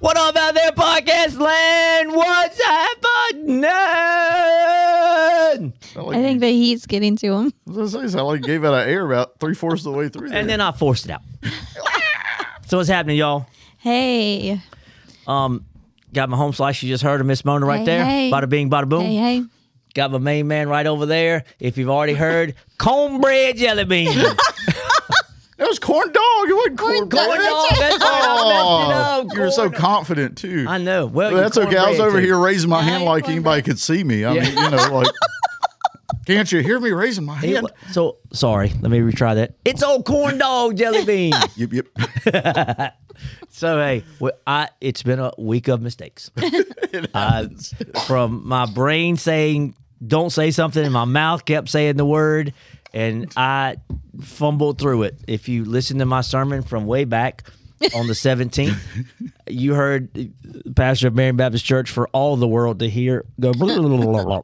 What up out there, podcast land? What's happening? I think the heat's getting to him. I was gonna say, sound like gave out an air about three fourths of the way through. There. And then I forced it out. so what's happening, y'all? Hey, Um, got my home slice. You just heard of Miss Mona right Hey, there. hey. Bada bing, bada boom. hey, hey. Got my main man right over there. If you've already heard, cornbread jelly bean. it was corn dog. It wasn't corn, Corn bread. dog. Corn dog. That's right. I messed it Oh, up. you were so confident too. I know. Well, But that's okay. I was over too. here raising my Yeah, hand like anybody cornbread. could see me. I Yeah. mean, you know, like, can't you hear me raising my hand? wa- So sorry. Let me retry that. It's old corn dog jelly bean. Yep, yep. So hey, well, I it's been a week of mistakes. uh, from my brain saying don't say something, and my mouth kept saying the word, and I fumbled through it. If you listen to my sermon from way back on the seventeenth, you heard the pastor of Marion Baptist Church for all the world to hear go. blah, blah, blah, blah, blah.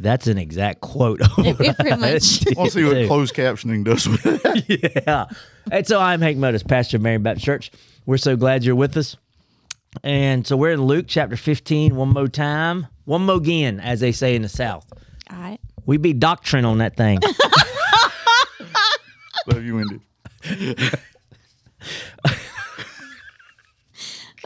That's an exact quote. Yeah, pretty much. We'll see what closed captioning does with it. yeah. And so I'm Hank Meadows, pastor of Marion Baptist Church. We're so glad you're with us. And so we're in Luke chapter 15, one more time. One more again, as they say in the South. All right. We be doctrine on that thing. Love you, Wendy.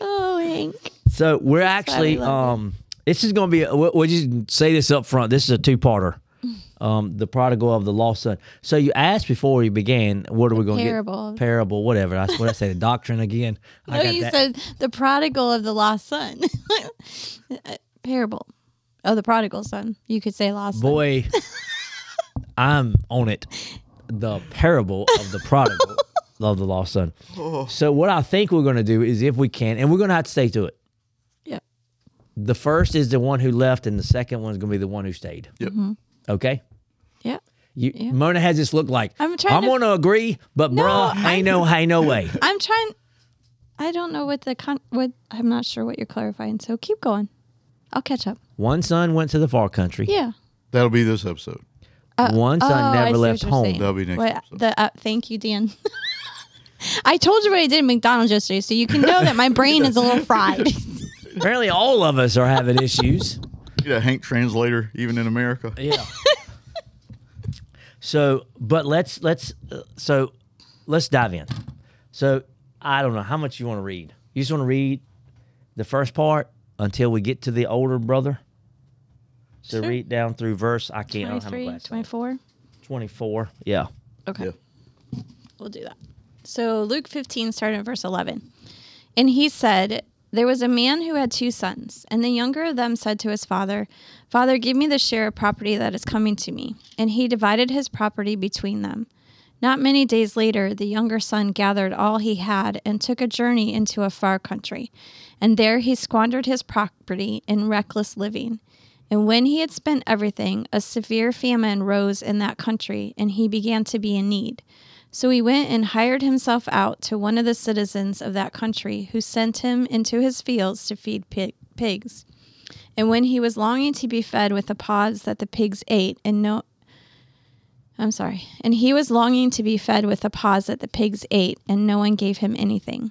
Oh, Hank. so we're actually, um, this is going to be, a, we'll, we'll just say this up front. This is a two parter. Um, the prodigal of the lost son. So you asked before we began, what are we going to get? parable. Parable, whatever. That's what I say. The doctrine again. I No, got you that. said the prodigal of the lost son. Uh, Parable. Oh, the prodigal son. You could say lost son. Boy, I'm on it. The parable of the prodigal of the lost son. Oh. So what I think we're going to do is, if we can, and we're going to have to stay to it. Yeah. The first is the one who left, and the second one is going to be the one who stayed. Yep. Mm-hmm. Okay. Yeah. You, Yeah. Mona has this look like I'm trying I'm to- going to agree, but No, bruh, ain't no, ain't no way. I'm trying. I don't know what the con. What I'm not sure what you're clarifying. So keep going. I'll catch up. One son went to the far country. Yeah. That'll be this episode. One son Oh, I never what left you're home. saying. That'll be next Wait, episode. the, uh, thank you, Dan. I told you what I did at McDonald's yesterday, so you can know that my brain is a little fried. Apparently, all of us are having issues. You know, Hank translator, even in America. Yeah. so, but let's let's uh, so let's dive in. So, I don't know how much you want to read. You just want to read the first part until we get to the older brother. So Sure. read down through verse. I can't. I don't have my 23, 24. Twenty-four. Yeah. Okay. Yeah. We'll do that. So Luke 15, starting at verse 11. And he said, There was a man who had two sons, and the younger of them said to his father, Father, give me the share of property that is coming to me. And he divided his property between them. Not many days later, the younger son gathered all he had and took a journey into a far country. And there he squandered his property in reckless living. And when he had spent everything, a severe famine rose in that country, and he began to be in need. So he went and hired himself out to one of the citizens of that country, who sent him into his fields to feed pig- pigs. And when he was longing to be fed with the pods that the pigs ate, and no, I'm sorry, and he was longing to be fed with the pods that the pigs ate, and no one gave him anything.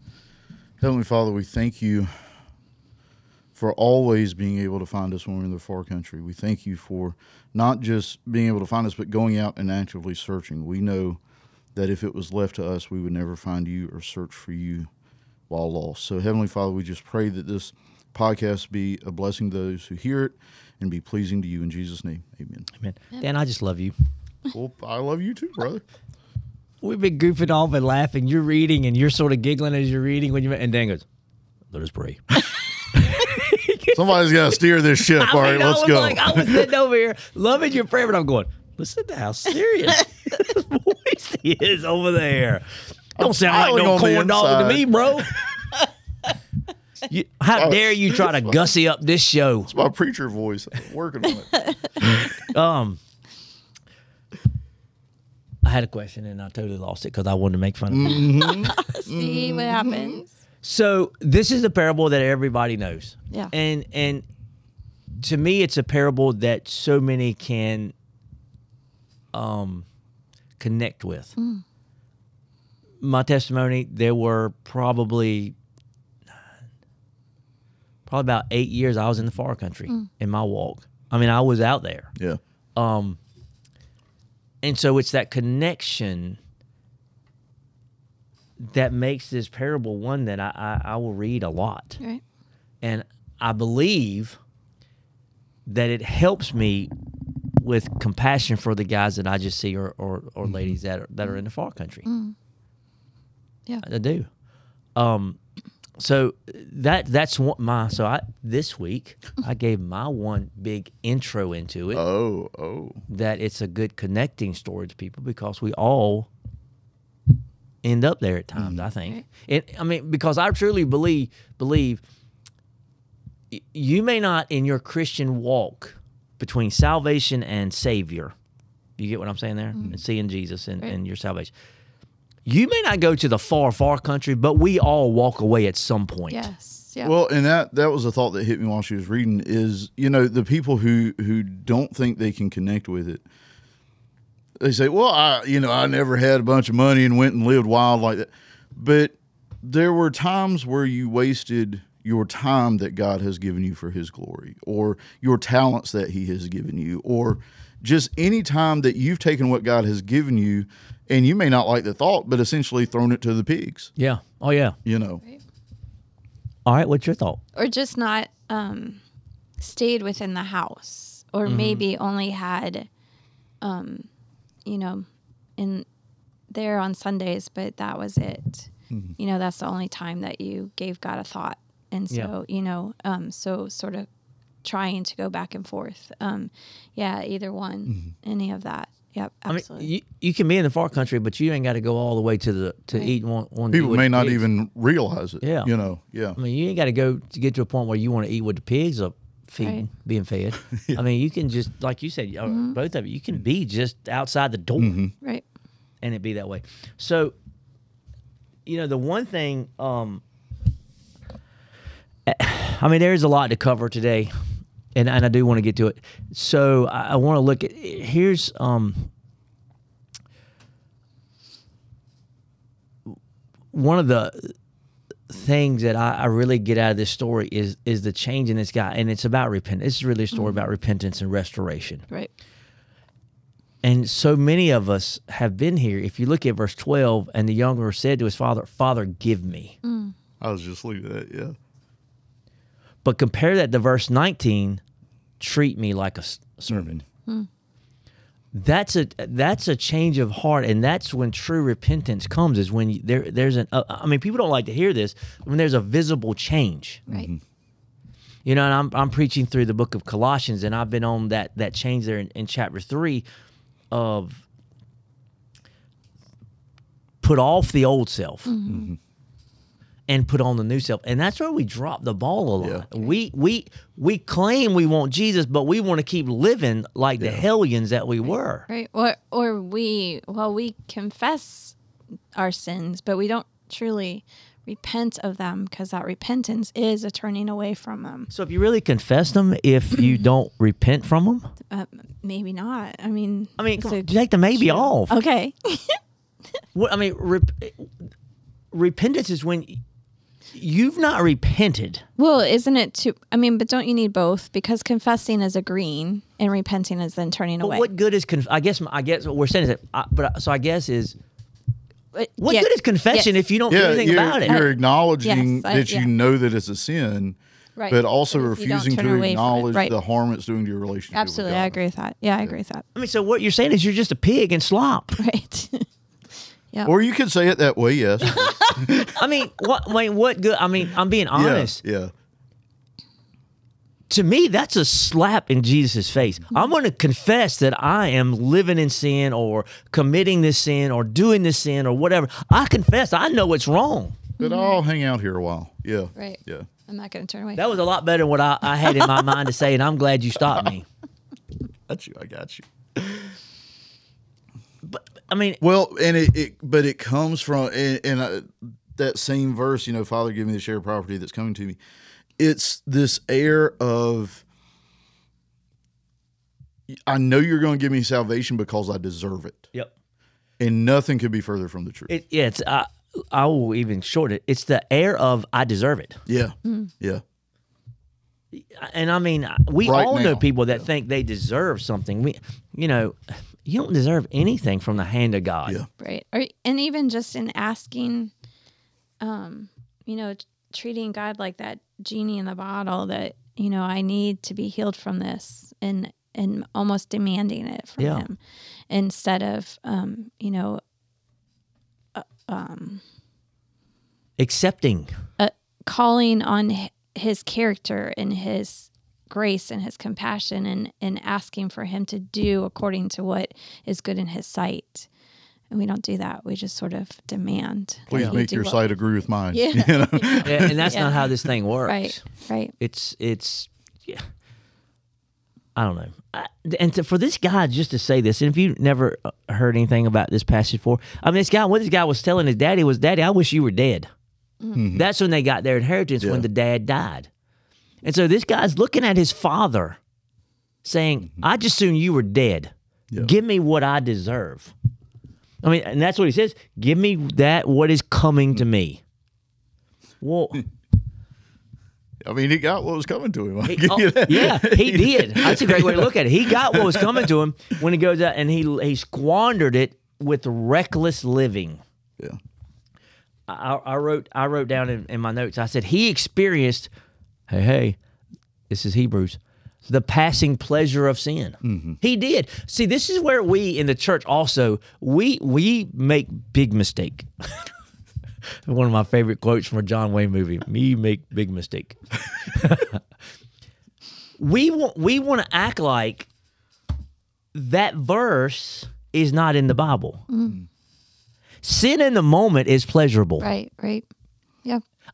Heavenly Father, we thank you for always being able to find us when we're in the far country. We thank you for not just being able to find us, but going out and actively searching. We know that if it was left to us, we would never find you or search for you while lost. So, Heavenly Father, we just pray that this podcast be a blessing to those who hear it and be pleasing to you. In Jesus' name, amen. Amen. Dan, I just love you. Well, I love you too, brother. We've been goofing off and laughing. You're reading and you're sort of giggling as you're reading when you and Dan goes, "Let us pray." Somebody's got to steer this ship. I All right, mean, I let's was go. Like, I was sitting over here loving your prayer, but I'm going, listen to how serious his voice is over there. Don't sound like no corn dog to me, bro. You, how dare you try to gussy up this show? It's my preacher voice. I'm working on it. Um, I had a question and I totally lost it because I wanted to make fun of it. See what happens. So this is a parable that everybody knows. Yeah. And and to me it's a parable that so many can um connect with. My testimony, there were probably probably about 8 years I was in the far country in my walk. I mean, I was out there. Yeah. Um, and so it's that connection that makes this parable one that I, I, I will read a lot. Right. And I believe that it helps me with compassion for the guys that I just see or, or, or ladies that are, that are in the far country. Yeah. I do. Um, so that that's what my so I this week I gave my one big intro into it Oh, oh. that it's a good connecting story to people because we all end up there at times. Mm-hmm. I think. And I mean, because I truly believe believe you may not in your Christian walk between salvation and Savior. You get what I'm saying there? Mm-hmm. And seeing Jesus and, Right. and your salvation. You may not go to the far, far country, but we all walk away at some point. Yes. Yeah. Well, and that that was a thought that hit me while she was reading is, you know, the people who who don't think they can connect with it. They say, "Well, I, you know, I never had a bunch of money and went and lived wild like that." But there were times where you wasted your time that God has given you for his glory or your talents that he has given you or just any time that you've taken what God has given you and you may not like the thought but essentially thrown it to the pigs, Yeah. Oh yeah. you know. All right. What's your thought? or just not um, stayed within the house, or Mm-hmm. maybe only had, um, you know, in there on Sundays, but that was it. Mm-hmm. You know, that's the only time that you gave God a thought, and so you know, um, so sort of trying to go back and forth. Um, yeah, either one, any of that. Yep, Mm-hmm. I mean, you, you can be in the far country, but you ain't got to go all the way to the to Right. eat one. one People may not pigs. even realize it. Yeah. You know, yeah. I mean, you ain't got to go to get to a point where you want to eat with the pigs are feeding, Right. being fed. I mean, you can just like you said, uh, Mm-hmm. both of you, you can be just outside the door, right. and it be that way. So, you know, the one thing, um, I mean, there's a lot to cover today, and and I do want to get to it. So I, I want to look at here's um. One of the things that I, I really get out of this story is is the change in this guy, and it's about repentance. This is really a story about repentance and restoration. Right. And so many of us have been here. If you look at verse 12, and the younger said to his father, Father, give me. I was just leaving that, yeah. But compare that to verse 19, treat me like a servant. Mm-hmm. Hmm. That's a that's a change of heart, and that's when true repentance comes. Is when you, there there's an. Uh, uh, I mean, people don't like to hear this. When there's a visible change, Right. Mm-hmm. You know, and I'm I'm preaching through the book of Colossians, and I've been on that that change there in, in chapter three of put off the old self mm-hmm. And put on the new self, and that's where we drop the ball a lot. We we we claim we want Jesus, but we want to keep living like the hellions that we were. Right. Or or we well we confess our sins, but we don't truly repent of them because that repentance is a turning away from them. So if you really confess them, if you don't repent from them, Uh, maybe not. I mean, I mean, it's come on, a- take the maybe off. okay. What I mean, rep- repentance is when you've not repented. well, isn't it too? I mean, but don't you need both? Because confessing is agreeing and repenting is then turning But away. what good is conf- I guess I guess what we're saying is that. I, but so I guess is what yeah, good is confession yes. if you don't do anything about it? you're acknowledging Yes, I- that yeah. you know that it's a sin, Right. but also But if you don't refusing to away from it, acknowledge right. the harm it's doing to your relationship. with Absolutely, God. I agree with that. Yeah, I agree with that. I mean, so what you're saying is you're just a pig and slop. Right. yeah. Or you could say it that way, yes. I mean, what? I mean, what good? I mean, I'm being honest. Yeah, yeah. to me, that's a slap in Jesus' face. I'm going to confess that I am living in sin or committing this sin or doing this sin or whatever. I confess I know it's wrong. But I'll hang out here a while. Yeah. Right. Yeah. I'm not going to turn away. That was a lot better than what I, I had in my mind to say, and I'm glad you stopped me. Got you. I got you. I mean, Well, and it, it but it comes from and, and uh, that same verse, you know, Father, give me the share of property that's coming to me. It's this air of I know you're going to give me salvation because I deserve it, yep. and nothing could be further from the truth. It, yeah, it's. Uh, I will even short it. It's the air of I deserve it, yeah, yeah, and I mean, we Right all know people that think they deserve something. We, you know, you don't deserve anything from the hand of God. Yeah. right. Or, and even just in asking, um, you know, treating God like that genie in the bottle that, you know, I need to be healed from this and, and almost demanding it from Yeah. him instead of, um, you know, um Accepting. uh, calling on his character and his grace and his compassion and, and asking for him to do according to what is good in his sight. And we don't do that. We just sort of demand. please he make your what- side agree with mine. Yeah. You know? Yeah, and that's Yeah. not how this thing works. Right, right. It's it's yeah. I don't know. I, and to, for this guy just to say this, and if you never uh, heard anything about this passage before, I mean, this guy, what this guy was telling his daddy was, "Daddy, I wish you were dead." That's when they got their inheritance Yeah. when the dad died, and so this guy's looking at his father, saying, mm-hmm. "I just soon you were dead. Yeah. Give me what I deserve." I mean, and that's what he says. Give me that what is coming to me. Well. I mean, he got what was coming to him. He- oh, yeah, he did. That's a great way to look at it. He got what was coming to him when he goes out and he he squandered it with reckless living. Yeah. I, I wrote I wrote down in, in my notes. I said he experienced. Hey, hey, this is Hebrews. The passing pleasure of sin. Mm-hmm. He did. See, this is where we in the church also we we make big mistake. One of my favorite quotes from a John Wayne movie. Me make big mistake. we want we want to act like that verse is not in the Bible. Mm-hmm. Sin in the moment is pleasurable. Right, right.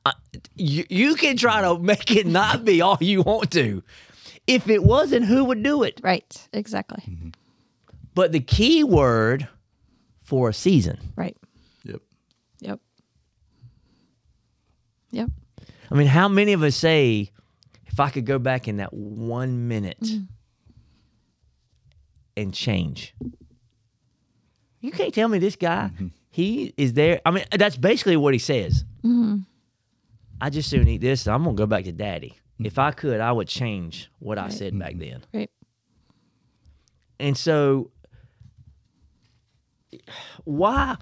Yeah. You, you can try to make it not be all you want to. If it wasn't, who would do it? Right. Exactly. Mm-hmm. But the key word for a season. Right. Yep. Yep. Yep. I mean, how many of us say, if I could go back in that one minute mm. and change? You can't tell me this guy, mm-hmm. he is there. I mean, that's basically what he says. Mm-hmm. I just soon eat this. I'm going to go back to daddy. Mm-hmm. If I could, I would change what I said back then. Right. And so why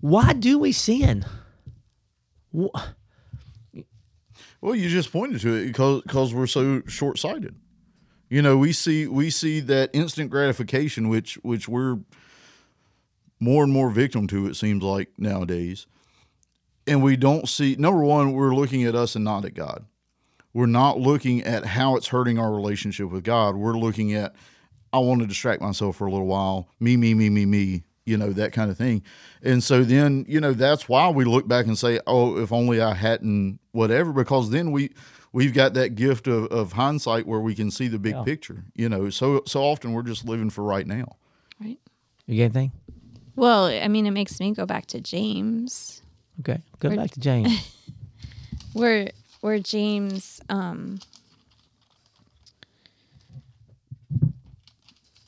why do we sin? Wh- Well, you just pointed to it because because we're so short sighted. You know, we see we see that instant gratification, which which we're more and more victim to. It seems like nowadays, and we don't see. Number one, we're looking at us and not at God. We're not looking at how it's hurting our relationship with God. We're looking at I want to distract myself for a little while. Me, me, me, me, me. You know that kind of thing. And so then you know that's why we look back and say, oh, if only I hadn't whatever. Because then we we've got that gift of, of hindsight where we can see the big Yeah. picture. You know, so so often we're just living for right now. Right. You get anything? Well, I mean, it makes me go back to James, Okay, go back to James. where where James um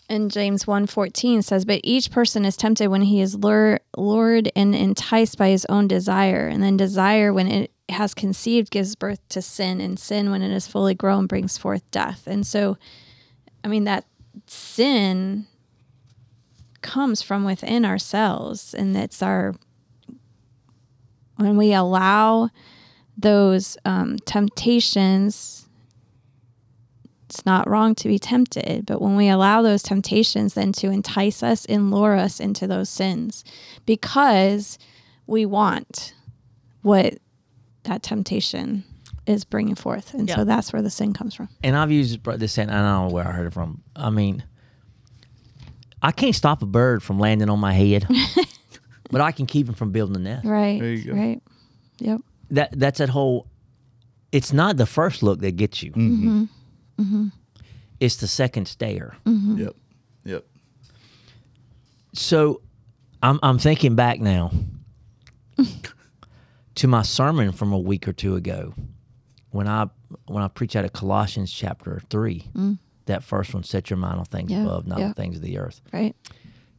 in James 1:14 says but each person is tempted when he is lure, lured and enticed by his own desire and then desire when it has conceived gives birth to sin and sin when it is fully grown brings forth death and so I mean that sin comes from within ourselves and it's our when we allow those um, temptations it's not wrong to be tempted but when we allow those temptations then to entice us and lure us into those sins because we want what that temptation is bringing forth and Yeah. so that's where the sin comes from and I've used this saying, I don't know where I heard it from. I mean, I can't stop a bird from landing on my head, but I can keep him from building a nest. right There you go. right yep That that's that whole. It's not the first look that gets you. Mm-hmm. Mm-hmm. Mm-hmm. It's the second stare. Yep. Yep. So, I'm I'm thinking back now to my sermon from a week or two ago, when I when I preached out of Colossians chapter three. Mm. That first one, set your mind on things Yeah, above, not yeah. on things of the earth. right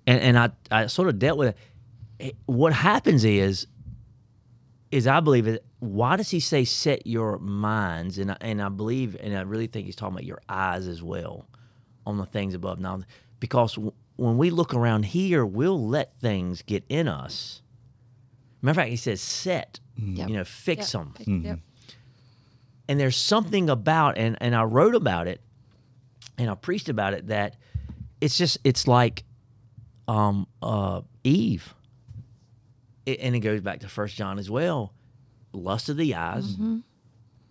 and and I I sort of dealt with it. It. What happens is, is I believe it. Why does he say set your minds? And I, and I believe and I really think he's talking about your eyes as well, on the things above. Now, because w- when we look around here, we'll let things get in us. Matter of fact, he says set. Yep. You know, fix Yep. them. Yep. And there's something about and and I wrote about it, and I preached about it that it's just it's like um, uh, Eve. It, and it goes back to First John as well. Lust of the eyes,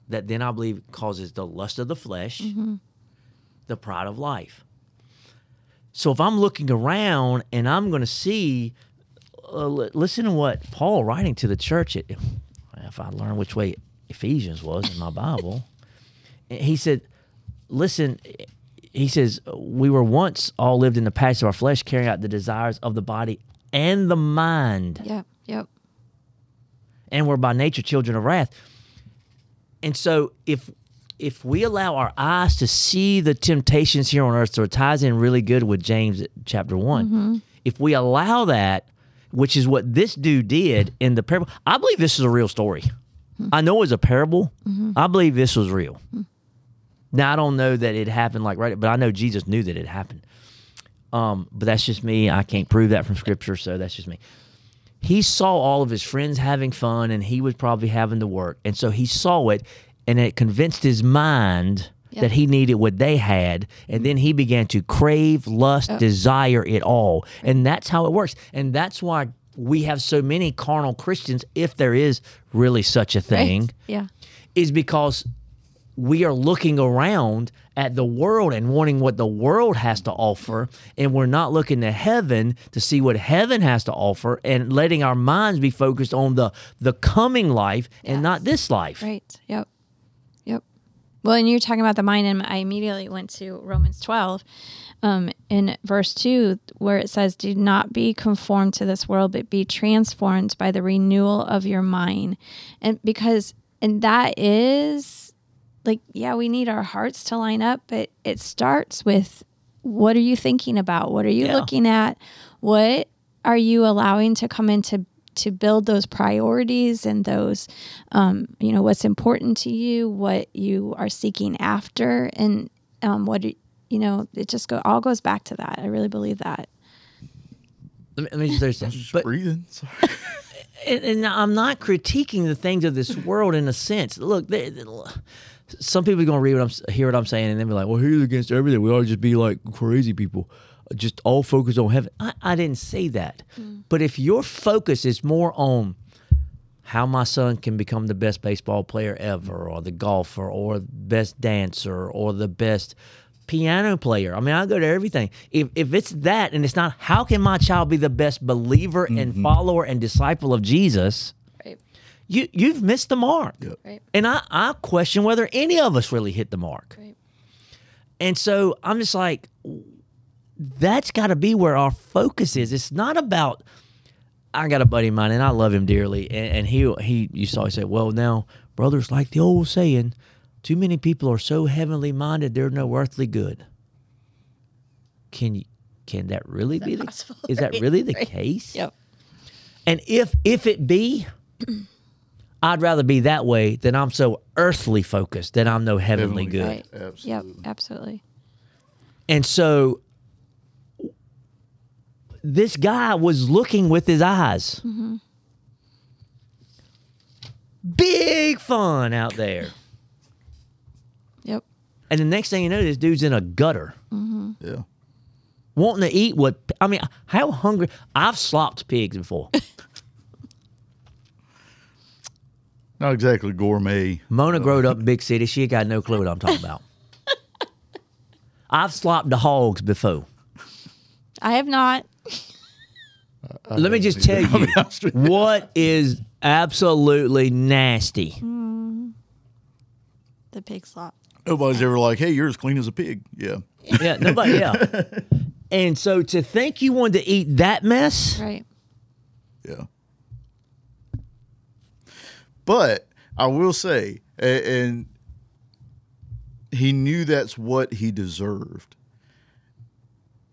that then I believe causes the lust of the flesh, the pride of life. So if I'm looking around and I'm going to see, uh, li- listen to what Paul writing to the church. At, if I learn which way Ephesians was in my Bible, he said, "Listen." he says, We were once all lived in the passion of our flesh, carrying out the desires of the body and the mind, Yep. Yep. and we're by nature children of wrath. And so if if we allow our eyes to see the temptations here on earth, so it ties in really good with James chapter one. Mm-hmm. If we allow that, which is what this dude did in the parable, I believe this is a real story. Hmm. I know it was a parable. Mm-hmm. I believe this was real. Hmm. Now I don't know that it happened like right, but I know Jesus knew that it happened. Um, but that's just me. I can't prove that from scripture, so that's just me. He saw all of his friends having fun, and he was probably having to work, and so he saw it, and it convinced his mind Yeah. that he needed what they had, and then he began to crave, lust, desire it all, and that's how it works, and that's why we have so many carnal Christians, if there is really such a thing Right. Yeah. is because we are looking around at the world and wanting what the world has to offer, and we're not looking to heaven to see what heaven has to offer, and letting our minds be focused on the the coming life and not this life. Right. Yep. Yep. Well, and you're talking about the mind, and I immediately went to Romans 12, um, in verse 2, where it says, Do not be conformed to this world, but be transformed by the renewal of your mind. And because, and that is like, yeah, we need our hearts to line up, but it starts with what are you thinking about? What are you Yeah. looking at? What are you allowing to come into to build those priorities and those um, you know what's important to you what you are seeking after and um, what do- you know it just go all goes back to that i really believe that Let me, let me just understand. Just But breathing. Sorry. and, and I'm not critiquing the things of this world in a sense. Look, they, they- some people are going to read what I'm hear what I'm saying and then be like, "Well, he's against everything. We ought to just be like crazy people, just all focused on heaven." I, I didn't say that, mm. but if your focus is more on how my son can become the best baseball player ever, or the golfer, or best dancer, or the best piano player. I mean, I go to everything. If if it's that and it's not, how can my child be the best believer and mm-hmm. follower and disciple of Jesus? Right You you've missed the mark. right And I, I question whether any of us really hit the mark. right And so I'm just like, that's got to be where our focus is. It's not about. I got a buddy of mine, and I love him dearly, and, and he he used to always say, "Well, now, brothers, like the old saying, too many people are so heavenly minded, they're no earthly good." Can you? Can that really be the? possible? Is that really the right. case? Yep. And if if it be, I'd rather be that way than I'm so earthly focused that I'm no heavenly, Heavenly good. Right. Absolutely. Yep. Absolutely. And so this guy was looking with his eyes. Mm-hmm. Big fun out there. Yep. And the next thing you know, this dude's in a gutter mm-hmm. Yeah. wanting to eat what I mean, how hungry I've slopped pigs before. Not exactly gourmet. Mona uh, growed up in big city. She ain't got no clue what I'm talking about. I've slopped the hogs before. I have not. Let me just tell you you. what is absolutely nasty. Hmm. The pig slop. Nobody's ever like, hey, you're as clean as a pig. Yeah. Yeah, nobody. Yeah. And so to think you wanted to eat that mess, Right. Yeah. But I will say, a- and he knew that's what he deserved.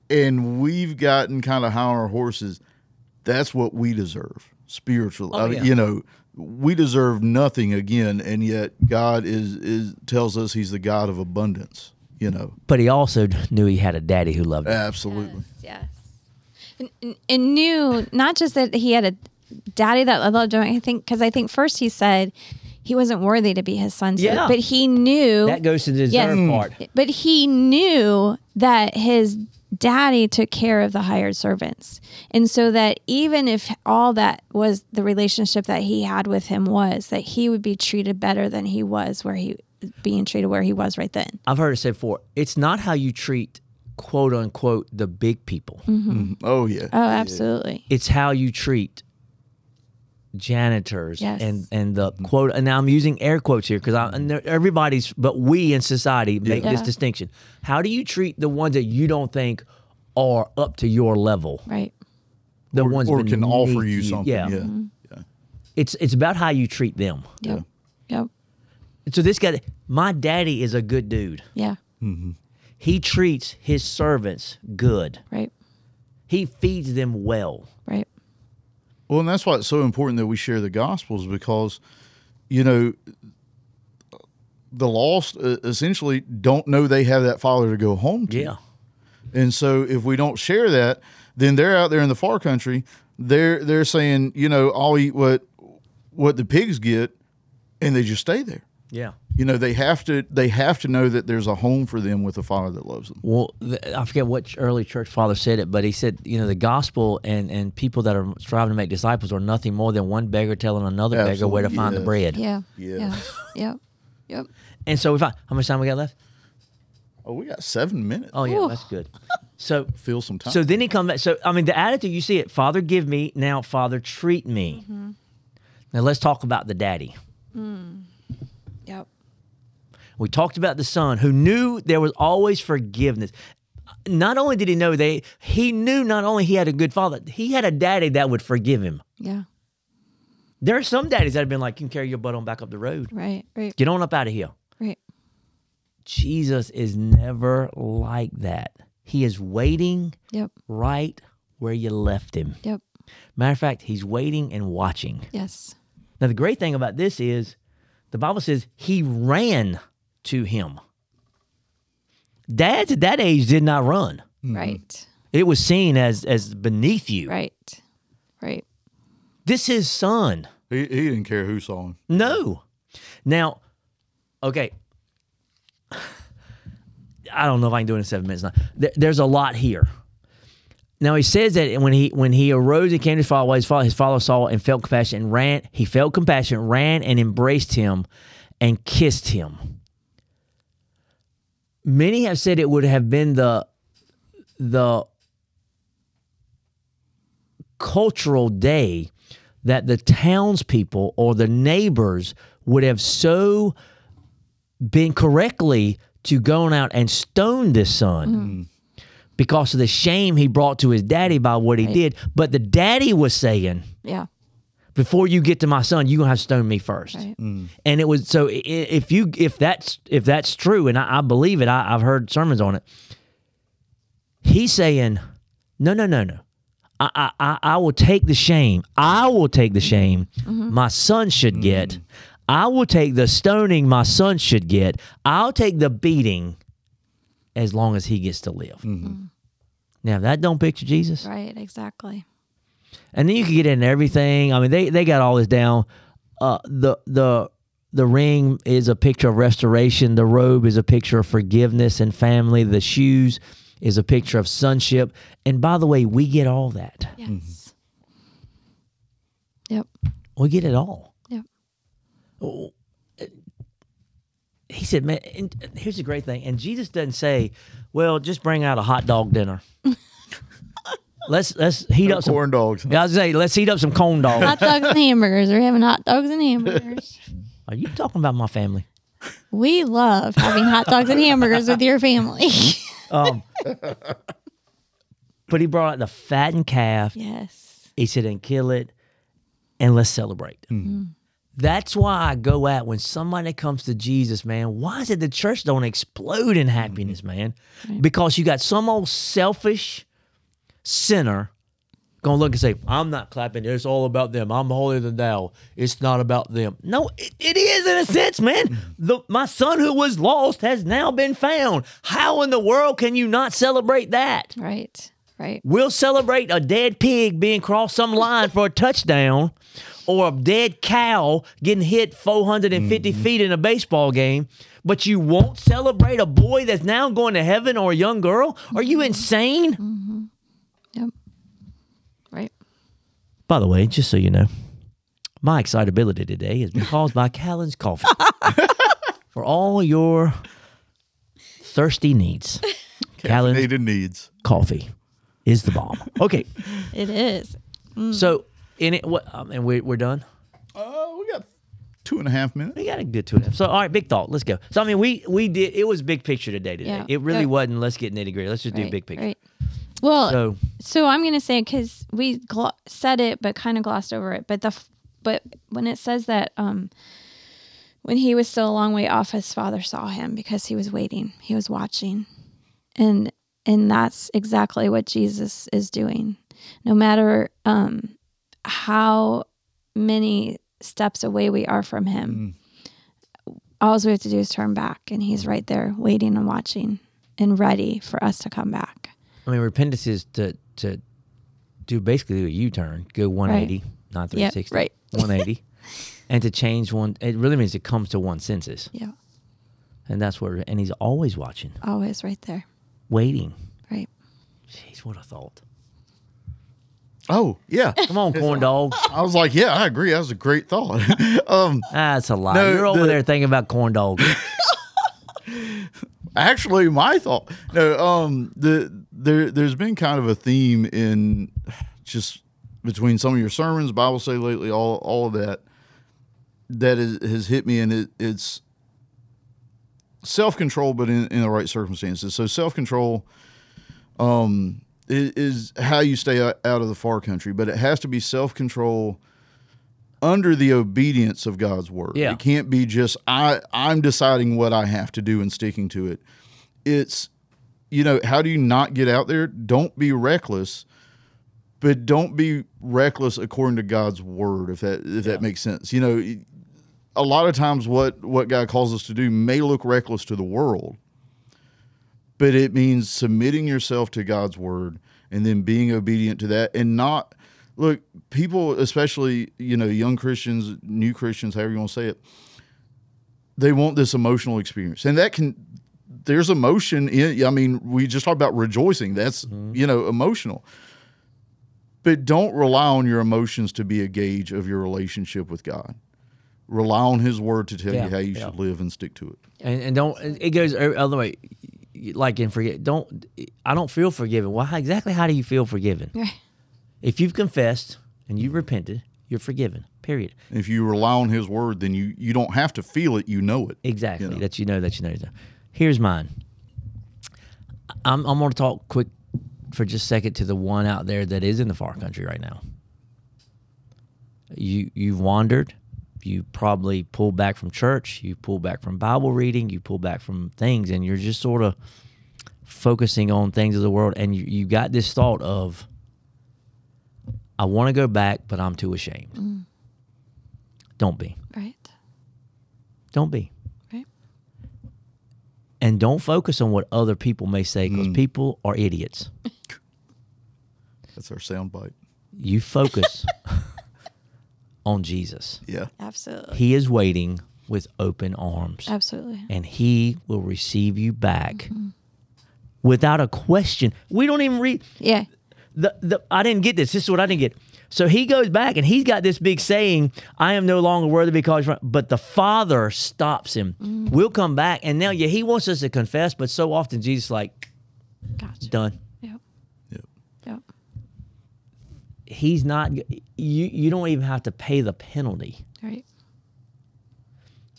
And we've gotten kind of high on our horses. That's what we deserve spiritually. Oh, I mean. You know, we deserve nothing again, and yet God is is tells us He's the God of abundance. You know, but he also knew he had a daddy who loved him. absolutely. Yes. And, and- and knew not just that he had a daddy that I loved him. I think because I think first he said he wasn't worthy to be his son. Yeah. But he knew That goes to the Yes. Mm. part. But he knew that his daddy took care of the hired servants. And so that even if all that was the relationship that he had with him was that he would be treated better than he was where he being treated where he was right then. I've heard it said before. It's not how you treat quote unquote the big people. Mm-hmm. Mm-hmm. Oh yeah. Oh, absolutely. It's how you treat janitors Yes. and and the quote. And now I'm using air quotes here because I and everybody's, but we in society make this Yeah. distinction. How do you treat the ones that you don't think are up to your level? Right. The or, ones or can offer you something. Yeah. Yeah. Mm-hmm. yeah. It's it's about how you treat them. Yep. Yep. So this guy, my daddy is a good dude. Yeah. He treats his servants good. Right. He feeds them well. Right. Well, and that's why it's so important that we share the gospels because, you know, the lost essentially don't know they have that father to go home to. Yeah. And so if we don't share that, then they're out there in the far country. They're they're saying, you know, I'll eat what what the pigs get, and they just stay there. Yeah. You know, they have to they have to know that there's a home for them with a father that loves them. Well, the, I forget what early church father said it, but he said, you know, the gospel and, and people that are striving to make disciples are nothing more than one beggar telling another beggar where to Absolutely, find the bread. Yeah. Yeah. Yeah. Yep. Yep. And so, if I, how much time we got left? Oh, we got seven minutes. Oh, yeah, Ooh. that's good. So, Feel some time. so then he comes back. So, I mean, the attitude you see it, Father, give me now. Father, treat me. Mm-hmm. Now let's talk about the daddy. Mm. Yep. We talked about the son who knew there was always forgiveness. Not only did he know they, he knew not only he had a good father, he had a daddy that would forgive him. Yeah. There are some daddies that have been like, "You can carry your butt on back up the road. Right. Right. Get on up out of here." Right. Jesus is never like that. He is waiting Yep. right where you left him. Yep. Matter of fact, he's waiting and watching. Yes. Now, the great thing about this is the Bible says he ran to him. Dads at that age did not run. Mm-hmm. Right. It was seen as as beneath you. Right. Right. This is son. he, he didn't care who saw him. No. Now, okay. I don't know if I can do it in seven minutes. Now, there, there's a lot here. Now he says that when he when he arose and came to his father, his father, his father saw and felt compassion and ran. He felt compassion, ran and embraced him, and kissed him. Many have said it would have been the the cultural day that the townspeople or the neighbors would have so been correctly to gone out and stoned this son mm-hmm. because of the shame he brought to his daddy by what he did. But the daddy was saying, Yeah. Before you get to my son, you're gonna have to stone me first. Right. Mm. And it was so if you if that's if that's true, and I, I believe it, I, I've heard sermons on it. He's saying, no, no, no, no. I, I, I- I will take the shame. I will take the shame mm-hmm. my son should get. Mm. I will take the stoning my son should get. I'll take the beating as long as he gets to live. Mm-hmm. Mm. Now, if that don't picture Jesus, Right. Exactly. And then you can get into everything. I mean, they they got all this down. Uh, the the the ring is a picture of restoration. The robe is a picture of forgiveness and family. The shoes is a picture of sonship. And by the way, we get all that. Yes. Yep. We get it all. Yep. Oh, He said, "Man, and here's the great thing." And Jesus doesn't say, "Well, just bring out a hot dog dinner." let's let's heat up some. Corn dogs. Yeah, I was say, let's heat up some corn dogs. Hot dogs and hamburgers. We're having hot dogs and hamburgers. Are you talking about my family? We love having hot dogs and hamburgers with your family. Um, but he brought out the fattened calf. yes. He said, and kill it, and let's celebrate. That's why I go out when somebody comes to Jesus, man. Why is it the church don't explode in happiness, man? Because you got some old selfish sinner gonna look and say, "I'm not clapping. It's all about them. I'm holier than thou. It's not about them." No, it, it is in a sense, man. The, my son who was lost has now been found. How in the world can you not celebrate that? Right. Right. We'll celebrate a dead pig being crossed some line for a touchdown or a dead cow getting hit 450 mm-hmm. feet in a baseball game, but you won't celebrate a boy that's now going to heaven or a young girl? Are you mm-hmm. insane? Yep. Right. By the way, just so you know, my excitability today has been caused by Callan's coffee. for all your thirsty needs, Callan's Needed needs. coffee is the bomb. Okay. It is. So in it, what? Um, and we, we're done. Oh, we got two and a half minutes. We got a good two and a half. So all right, big thought. Let's go. So I mean, we we did. It was big picture today. Today, Yeah. it really Yeah. wasn't. Let's get nitty gritty. Let's just do Right, big picture. Right. Well, so, So I'm gonna say because we glo- said it, but kind of glossed over it. But the f- but when it says that um when he was still a long way off, his father saw him because he was waiting. He was watching, and and that's exactly what Jesus is doing. No matter um how many steps away we are from him, all we have to do is turn back, and he's right there waiting and watching and ready for us to come back. I mean, repentance is to to do basically a U turn, go 180, not 360, right. 180, and to change one. It really means it comes to one senses, Yeah, and that's where. And he's always watching, always right there. waiting. Right. Jeez, what a thought! Oh, yeah. Come on, corn dog. I was like, yeah, I agree. That was a great thought. um, That's a lie. No, You're over the- there thinking about corn dog. Actually, my thought. No, um, the there there's been kind of a theme in just between some of your sermons, Bible study lately, all all of that that is, has hit me, and it, it's self control, but in, in the right circumstances. So self control, um, is, how you stay out out of the far country, but it has to be self control under the obedience of God's word. Yeah. It can't be just I I'm deciding what I have to do and sticking to it. It's you know, how do you not get out there? Don't be reckless, but don't be reckless according to God's word if that if that makes sense. You know, a lot of times what what God calls us to do may look reckless to the world, but it means submitting yourself to God's word and then being obedient to that and not look people especially you know young christians new christians however you want to say it they want this emotional experience. And that can there's emotion in i mean we just talked about rejoicing. That's mm-hmm. you know emotional. But don't rely on your emotions to be a gauge of your relationship with god. Rely on his word to tell Yeah, you how you yeah. should live and stick to it. And, and don't it goes the other way. Like in forget don't i don't feel forgiven. Well how, exactly how do you feel forgiven? Right. If you've confessed and you've repented you're forgiven period if you rely on his word then you you don't have to feel it you know it exactly You know. that you know that you know here's mine i'm, I'm going to talk quick for just a second to the one out there that is in the far country right now You you've wandered. You probably pulled back from church. You pulled back from Bible reading. You pulled back from things, and you're just sort of focusing on things of the world. And you, you got this thought of, I want to go back, but I'm too ashamed. Mm. Don't be. Right. Don't be. Right. And don't focus on what other people may say because mm. people are idiots. That's our soundbite. You focus on Jesus. Yeah. Absolutely. He is waiting with open arms. Absolutely. and he will receive you back mm-hmm. without a question. We don't even read Yeah. The, the I didn't get this. This is what I didn't get. So he goes back and he's got this big saying, I am no longer worthy because but the father stops him. Mm. We'll come back. And now yeah, he wants us to confess, but so often Jesus is like, Gotcha. done. Yep. Yep. Yep. He's not you you don't even have to pay the penalty. Right.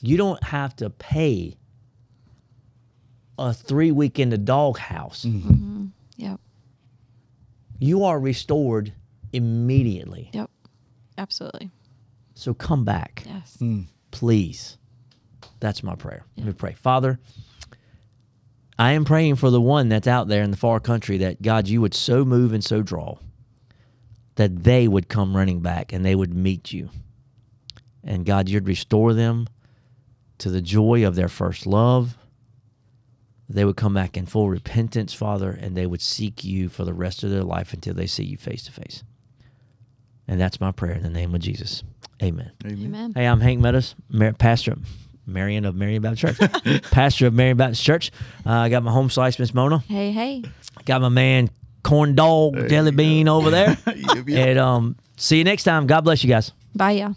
You don't have to pay a three week in the doghouse. Mm-hmm. Mm-hmm. Yep. You are restored immediately. Yep. Absolutely. So come back, Yes. Hmm. please. That's my prayer. Let me pray. Father, I am praying for the one that's out there in the far country that God, you would so move and so draw that they would come running back and they would meet you. And God, you'd restore them to the joy of their first love. They would come back in full repentance, Father, and they would seek you for the rest of their life until they see you face to face. And that's my prayer in the name of Jesus. Amen. Amen. Amen. Hey, I'm Hank Meadows, Mar- pastor, Marion of Marion Baptist Church, pastor of Marion Baptist Church. Uh, I got my home slice, Miss Mona. Hey, hey. Got my man corn dog jelly bean over there. Yep, yep. And um, see you next time. God bless you guys. Bye, y'all.